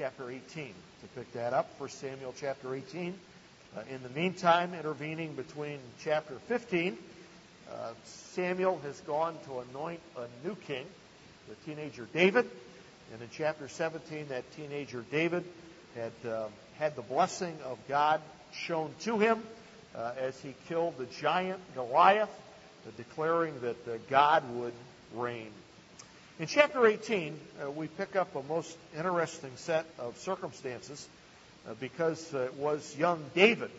chapter 18 to pick that up. 1 Samuel chapter 18. Uh, in the meantime, intervening between chapter 15, uh, Samuel has gone to anoint a new king, the teenager David. And in chapter 17, that teenager David had uh, had the blessing of God shown to him uh, as he killed the giant Goliath, uh, declaring that uh, God would reign. In chapter 18, uh, we pick up a most interesting set of circumstances uh, because it was young David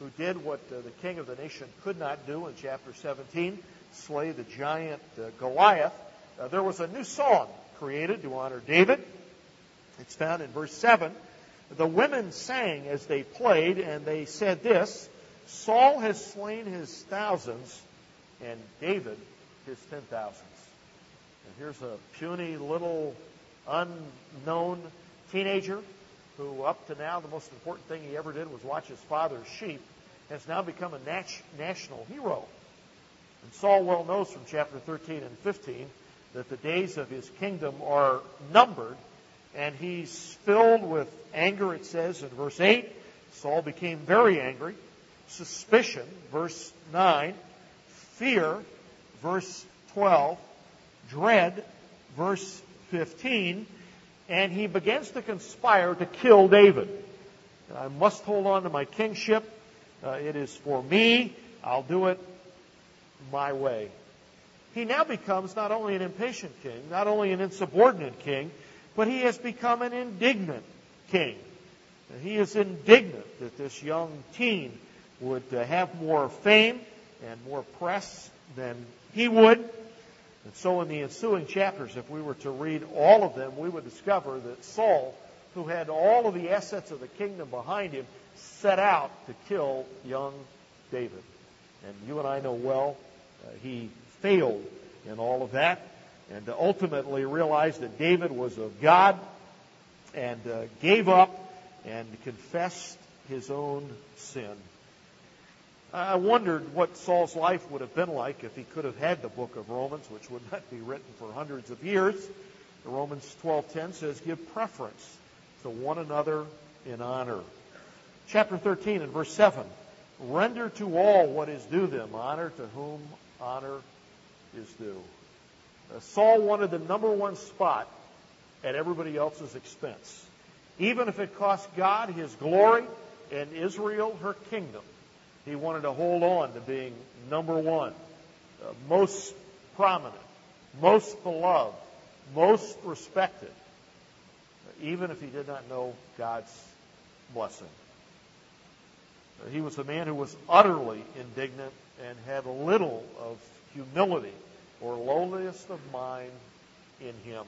who did what the king of the nation could not do in chapter 17 slay the giant Goliath. there was a new song created to honor David. It's found in verse 7 the women sang as they played, and they said this Saul has slain his thousands, and David his ten thousands. And here's a puny little unknown teenager who, up to now, the most important thing he ever did was watch his father's sheep, has now become a nat- national hero. And Saul well knows from chapter 13 and 15 that the days of his kingdom are numbered and he's filled with anger, it says in verse 8. Saul became very angry. Suspicion, verse 9. Fear, verse 12. Dread, verse 15. And he begins to conspire to kill David. I must hold on to my kingship. Uh, it is for me. I'll do it my way. He now becomes not only an impatient king, not only an insubordinate king, but he has become an indignant king. He is indignant that this young teen would uh, have more fame and more press than he would. And so, in the ensuing chapters, if we were to read all of them, we would discover that Saul, who had all of the assets of the kingdom behind him, set out to kill young David. And you and I know well uh, he failed in all of that and ultimately realized that David was of God and uh, gave up and confessed his own sin. I wondered what Saul's life would have been like if he could have had the book of Romans, which would not be written for hundreds of years. Romans 12:10 says, "Give preference to one another in honor." Chapter 13 and verse 7, "Render to all what is due them, honor to whom honor is due." Uh, Saul wanted the number one spot at everybody else's expense. Even if it cost God his glory and Israel her kingdom, he wanted to hold on to being number one, uh, most prominent, most beloved, most respected, even if he did not know God's blessing. Uh, he was a man who was utterly indignant and had little of humility or lowliest of mind in him.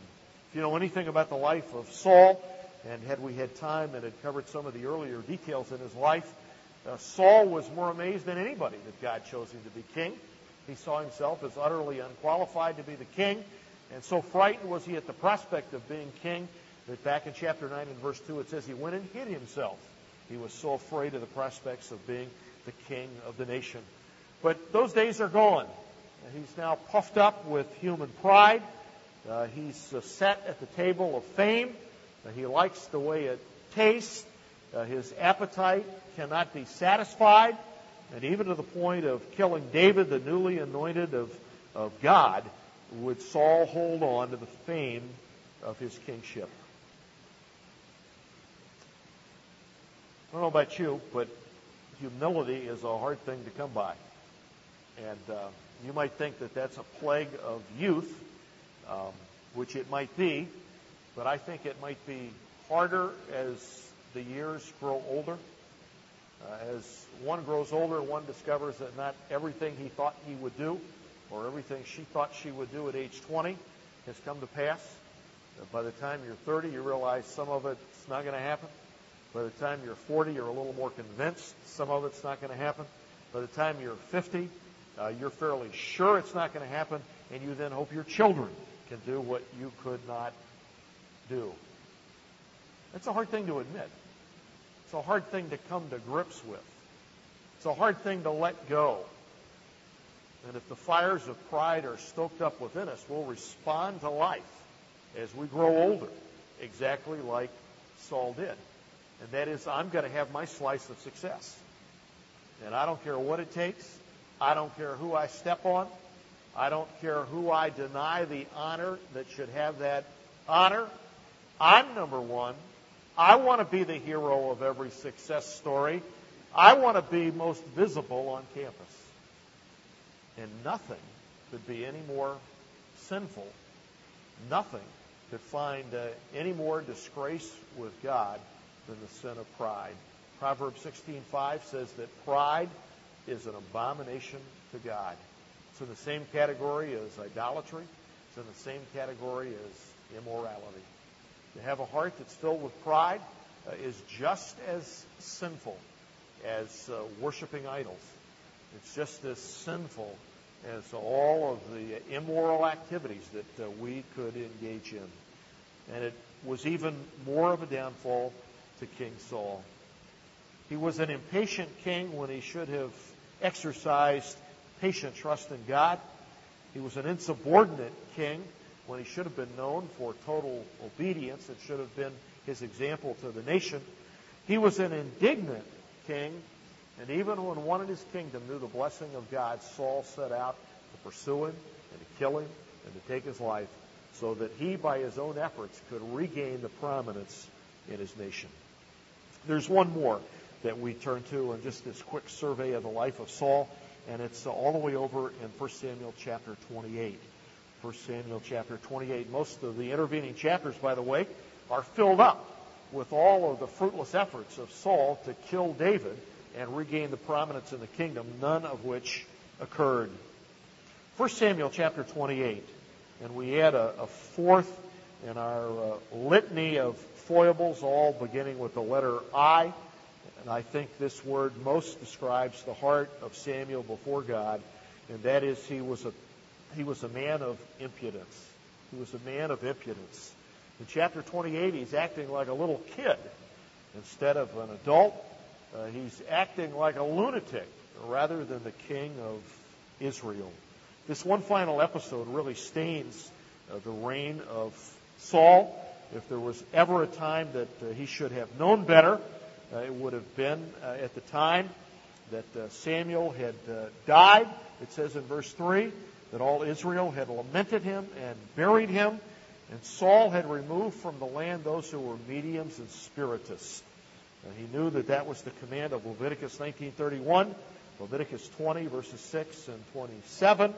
If you know anything about the life of Saul, and had we had time and had covered some of the earlier details in his life, uh, Saul was more amazed than anybody that God chose him to be king. He saw himself as utterly unqualified to be the king, and so frightened was he at the prospect of being king that back in chapter 9 and verse 2 it says he went and hid himself. He was so afraid of the prospects of being the king of the nation. But those days are gone. He's now puffed up with human pride. Uh, he's uh, set at the table of fame. Uh, he likes the way it tastes. Uh, his appetite cannot be satisfied. And even to the point of killing David, the newly anointed of, of God, would Saul hold on to the fame of his kingship. I don't know about you, but humility is a hard thing to come by. And uh, you might think that that's a plague of youth, um, which it might be, but I think it might be harder as the years grow older. Uh, as one grows older, one discovers that not everything he thought he would do or everything she thought she would do at age 20 has come to pass. Uh, by the time you're 30, you realize some of it's not going to happen. By the time you're 40, you're a little more convinced some of it's not going to happen. By the time you're 50, uh, you're fairly sure it's not going to happen, and you then hope your children can do what you could not do. That's a hard thing to admit. It's a hard thing to come to grips with. It's a hard thing to let go. And if the fires of pride are stoked up within us, we'll respond to life as we grow older, exactly like Saul did. And that is, I'm going to have my slice of success. And I don't care what it takes. I don't care who I step on. I don't care who I deny the honor that should have that honor. I'm number one. I want to be the hero of every success story. I want to be most visible on campus. And nothing could be any more sinful. Nothing could find uh, any more disgrace with God than the sin of pride. Proverbs 16:5 says that pride is an abomination to God. It's in the same category as idolatry. It's in the same category as immorality. To have a heart that's filled with pride uh, is just as sinful as uh, worshiping idols. It's just as sinful as all of the immoral activities that uh, we could engage in. And it was even more of a downfall to King Saul. He was an impatient king when he should have exercised patient trust in God. He was an insubordinate king when he should have been known for total obedience. It should have been his example to the nation. He was an indignant king, and even when one in his kingdom knew the blessing of God, Saul set out to pursue him and to kill him and to take his life so that he, by his own efforts, could regain the prominence in his nation. There's one more that we turn to in just this quick survey of the life of Saul, and it's all the way over in 1 Samuel chapter 28. 1 Samuel chapter 28. Most of the intervening chapters, by the way, are filled up with all of the fruitless efforts of Saul to kill David and regain the prominence in the kingdom, none of which occurred. 1 Samuel chapter 28, and we add a, a fourth in our uh, litany of foibles, all beginning with the letter I. And I think this word most describes the heart of Samuel before God, and that is he was a he was a man of impudence. He was a man of impudence. In chapter 28, he's acting like a little kid instead of an adult. Uh, he's acting like a lunatic rather than the king of Israel. This one final episode really stains uh, the reign of Saul. If there was ever a time that uh, he should have known better, uh, it would have been uh, at the time that uh, Samuel had died. It says in verse 3 that all Israel had lamented him and buried him, and Saul had removed from the land those who were mediums and spiritists. And he knew that that was the command of Leviticus 19:31, Leviticus 20 verses 6 and 27.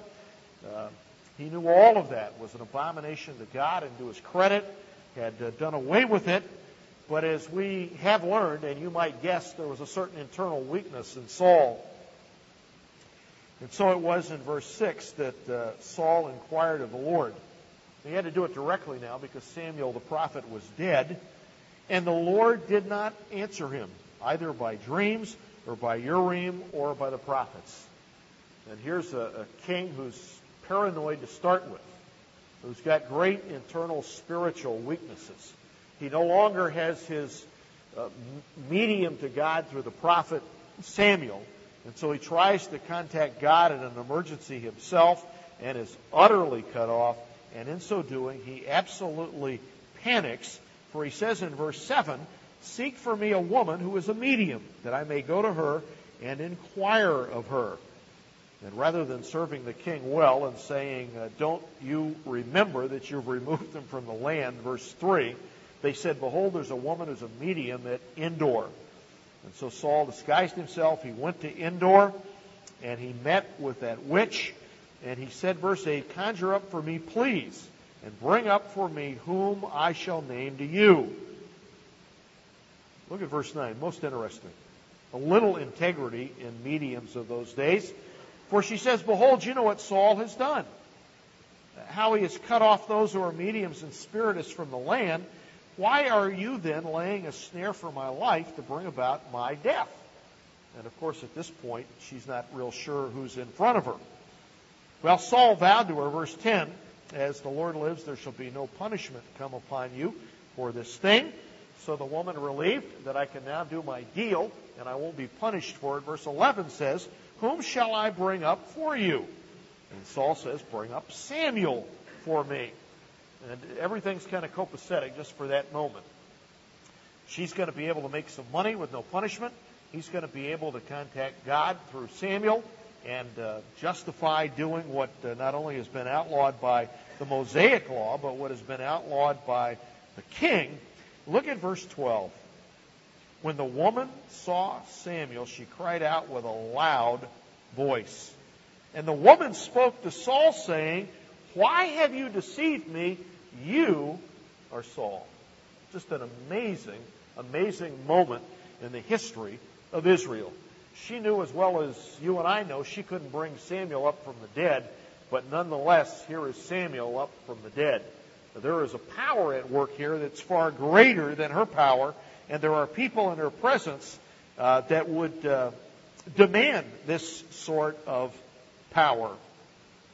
Uh, he knew all of that was an abomination to God and to his credit, had uh, done away with it. But as we have learned, and you might guess, there was a certain internal weakness in Saul. And so it was in verse 6 that uh, Saul inquired of the Lord. He had to do it directly now because Samuel the prophet was dead. And the Lord did not answer him, either by dreams or by Urim or by the prophets. And here's a, a king who's paranoid to start with, who's got great internal spiritual weaknesses. He no longer has his uh, medium to God through the prophet Samuel. And so he tries to contact God in an emergency himself and is utterly cut off. And in so doing, he absolutely panics. For he says in verse 7 Seek for me a woman who is a medium, that I may go to her and inquire of her. And rather than serving the king well and saying, uh, Don't you remember that you've removed them from the land, verse 3, they said, Behold, there's a woman who's a medium at Endor. And so Saul disguised himself. He went to Endor and he met with that witch. And he said, verse 8, Conjure up for me, please, and bring up for me whom I shall name to you. Look at verse 9, most interesting. A little integrity in mediums of those days. For she says, Behold, you know what Saul has done. How he has cut off those who are mediums and spiritists from the land why are you then laying a snare for my life to bring about my death? And of course, at this point, she's not real sure who's in front of her. Well, Saul vowed to her, verse 10, As the Lord lives, there shall be no punishment come upon you for this thing. So the woman relieved that I can now do my deal and I won't be punished for it. Verse 11 says, Whom shall I bring up for you? And Saul says, Bring up Samuel for me. And everything's kind of copacetic just for that moment. She's going to be able to make some money with no punishment. He's going to be able to contact God through Samuel and uh, justify doing what uh, not only has been outlawed by the Mosaic law, but what has been outlawed by the king. Look at verse 12. When the woman saw Samuel, she cried out with a loud voice. And the woman spoke to Saul, saying, Why have you deceived me? You are Saul. Just an amazing, amazing moment in the history of Israel. She knew as well as you and I know she couldn't bring Samuel up from the dead, but nonetheless, here is Samuel up from the dead. There is a power at work here that's far greater than her power, and there are people in her presence uh, that would uh, demand this sort of power.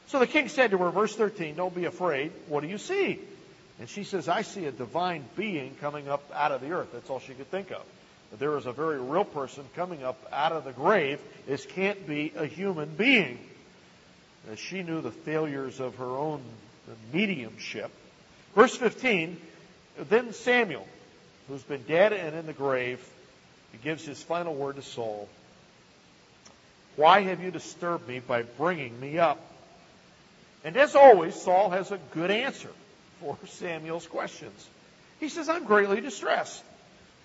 So the king said to her, verse 13, Don't be afraid. What do you see? And she says, I see a divine being coming up out of the earth. That's all she could think of. But there is a very real person coming up out of the grave. This can't be a human being. As she knew the failures of her own mediumship. Verse 15, then Samuel, who's been dead and in the grave, gives his final word to Saul. Why have you disturbed me by bringing me up? And as always, Saul has a good answer for Samuel's questions. He says, I'm greatly distressed,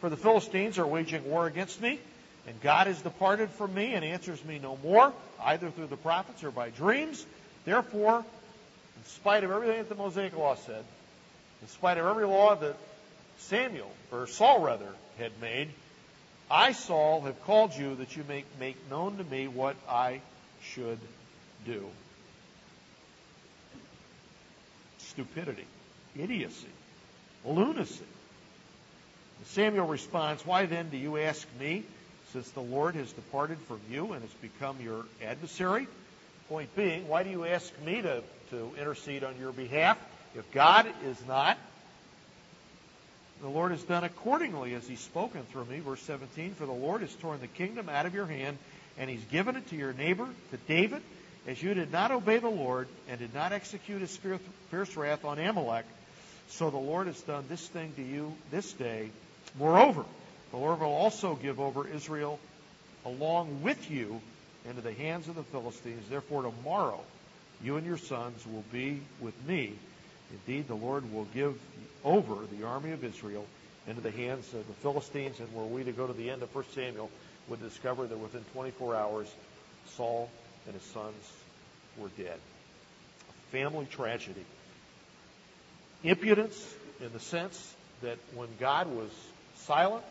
for the Philistines are waging war against me, and God has departed from me and answers me no more, either through the prophets or by dreams. Therefore, in spite of everything that the Mosaic Law said, in spite of every law that Samuel, or Saul rather, had made, I, Saul, have called you that you may make known to me what I should do. Stupidity, idiocy, lunacy. Samuel responds, Why then do you ask me, since the Lord has departed from you and has become your adversary? Point being, why do you ask me to, to intercede on your behalf if God is not the Lord has done accordingly as he's spoken through me. Verse 17, For the Lord has torn the kingdom out of your hand, and he's given it to your neighbor, to David, as you did not obey the Lord and did not execute his fierce wrath on Amalek. So the Lord has done this thing to you this day. Moreover, the Lord will also give over Israel along with you into the hands of the Philistines. Therefore, tomorrow you and your sons will be with me. Indeed, the Lord will give over the army of Israel into the hands of the Philistines. And were we to go to the end of 1 Samuel, would discover that within 24 hours, Saul and his sons were dead. A family tragedy. Impudence in the sense that when God was silent,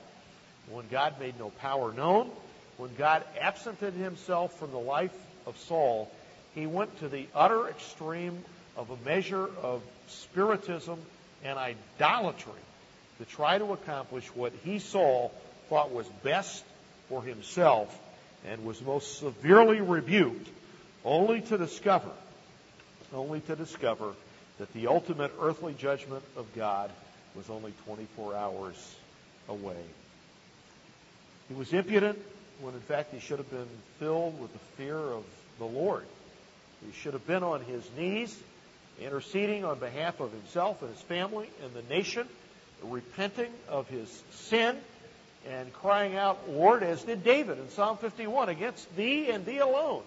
when God made no power known, when God absented himself from the life of Saul, he went to the utter extreme of a measure of spiritism and idolatry to try to accomplish what he saw thought was best for himself and was most severely rebuked only to discover only to discover that the ultimate earthly judgment of God was only 24 hours away. He was impudent when in fact he should have been filled with the fear of the Lord. He should have been on his knees interceding on behalf of himself and his family and the nation, repenting of his sin, and crying out, Lord, as did David in Psalm 51, against thee and thee alone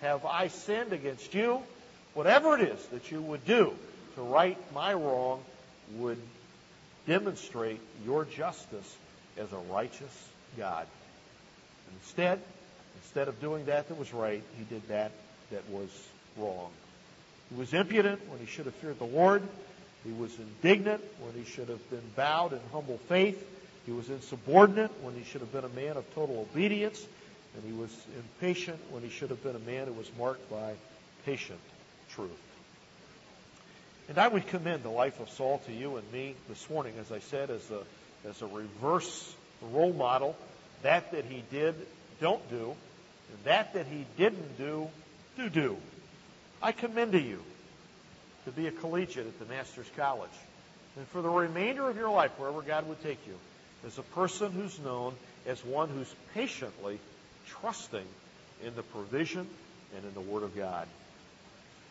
have I sinned against you. Whatever it is that you would do to right my wrong would demonstrate your justice as a righteous God. Instead, instead of doing that that was right, he did that that was wrong. He was impudent when he should have feared the Lord. He was indignant when he should have been bowed in humble faith. He was insubordinate when he should have been a man of total obedience. And he was impatient when he should have been a man who was marked by patient truth. And I would commend the life of Saul to you and me this morning, as I said, as a, as a reverse role model. That that he did, don't do. And that that he didn't do, do do. I commend to you to be a collegiate at the Master's College. And for the remainder of your life, wherever God would take you, as a person who's known as one who's patiently trusting in the provision and in the Word of God.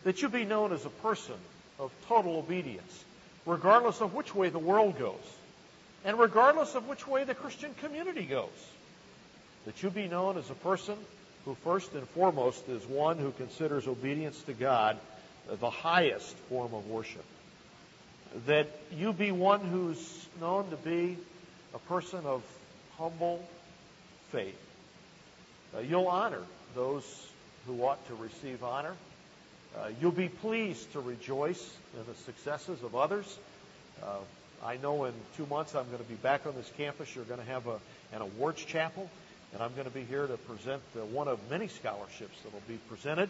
That you be known as a person of total obedience, regardless of which way the world goes. and regardless of which way the Christian community goes. That you be known as a person who, first and foremost, is one who considers obedience to God the highest form of worship. That you be one who's known to be a person of humble faith. Uh, you'll honor those who ought to receive honor. Uh, you'll be pleased to rejoice in the successes of others. Uh, I know in two months I'm going to be back on this campus. You're going to have a, an awards chapel, and I'm going to be here to present uh, one of many scholarships that will be presented.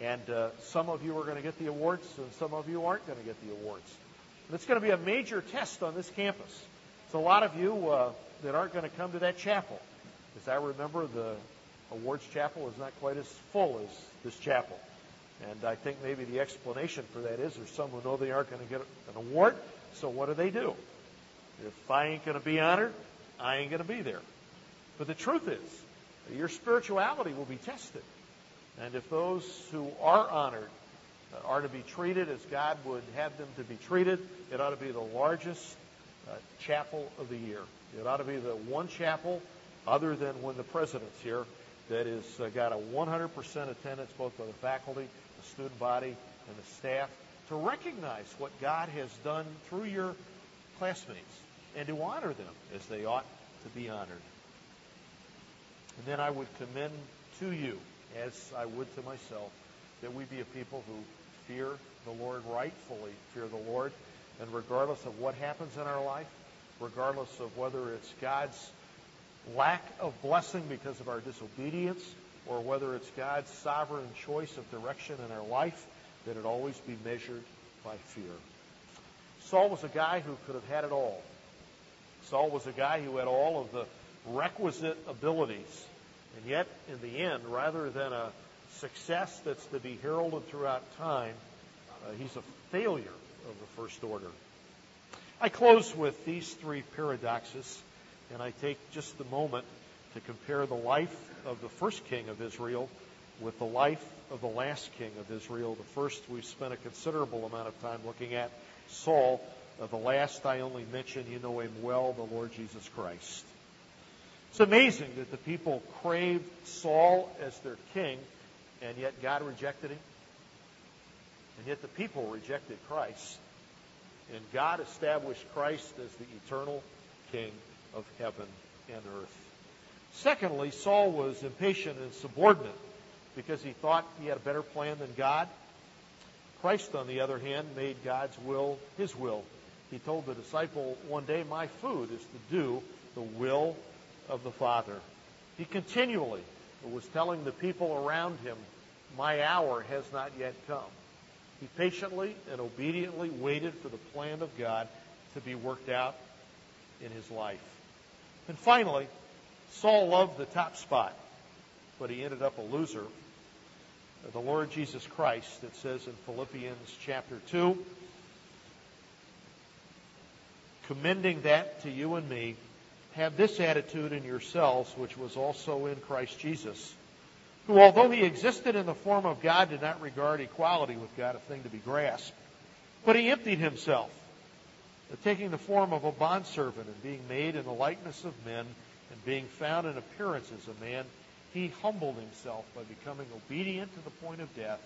And uh, some of you are going to get the awards, and some of you aren't going to get the awards. And it's going to be a major test on this campus. So a lot of you uh, that aren't going to come to that chapel, as I remember, the awards chapel is not quite as full as this chapel. And I think maybe the explanation for that is there's some who know they aren't going to get an award, so what do they do? If I ain't going to be honored, I ain't going to be there. But the truth is, your spirituality will be tested. And if those who are honored uh, are to be treated as God would have them to be treated, it ought to be the largest chapel of the year. It ought to be the one chapel, other than when the president's here, that has uh, got a 100% attendance both by the faculty, the student body, and the staff to recognize what God has done through your classmates and to honor them as they ought to be honored. And then I would commend to you, as I would to myself, that we be a people who fear the Lord rightfully, fear the Lord, and regardless of what happens in our life, regardless of whether it's God's lack of blessing because of our disobedience, or whether it's God's sovereign choice of direction in our life, that it always be measured by fear. Saul was a guy who could have had it all. Saul was a guy who had all of the requisite abilities. And yet, in the end, rather than a success that's to be heralded throughout time, uh, he's a failure of the first order. I close with these three paradoxes, and I take just a moment to compare the life of the first king of Israel with the life of the last king of Israel. The first we've spent a considerable amount of time looking at, Saul. Uh, the last I only mention, you know him well, the Lord Jesus Christ. It's amazing that the people craved Saul as their king, and yet God rejected him. And yet the people rejected Christ. And God established Christ as the eternal king of heaven and earth. Secondly, Saul was impatient and subordinate because he thought he had a better plan than God. Christ, on the other hand, made God's will his will. He told the disciple one day, My food is to do the will of the Father. He continually was telling the people around him, My hour has not yet come. He patiently and obediently waited for the plan of God to be worked out in his life. And finally, Saul loved the top spot, but he ended up a loser. The Lord Jesus Christ, it says in Philippians chapter 2, commending that to you and me, have this attitude in yourselves, which was also in Christ Jesus, who, although he existed in the form of God, did not regard equality with God a thing to be grasped, but he emptied himself, taking the form of a bondservant and being made in the likeness of men and being found in appearance as a man, he humbled himself by becoming obedient to the point of death,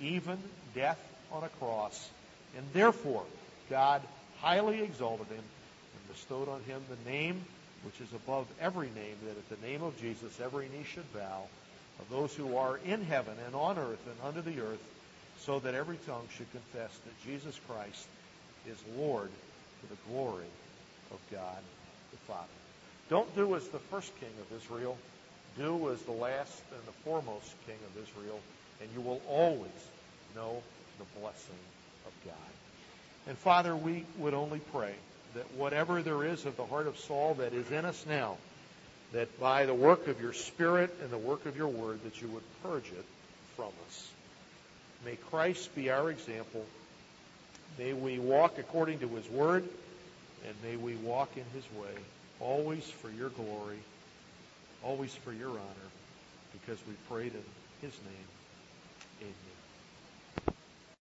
even death on a cross. And therefore, God highly exalted him and bestowed on him the name which is above every name, that at the name of Jesus every knee should bow, of those who are in heaven and on earth and under the earth, so that every tongue should confess that Jesus Christ is Lord to the glory of God the Father. Don't do as the first king of Israel. Do as the last and the foremost king of Israel, and you will always know the blessing of God. And Father, we would only pray that whatever there is of the heart of Saul that is in us now, that by the work of your Spirit and the work of your word, that you would purge it from us. May Christ be our example. May we walk according to his word, and may we walk in his way, always for your glory, always for your honor, because we prayed in his name. Amen.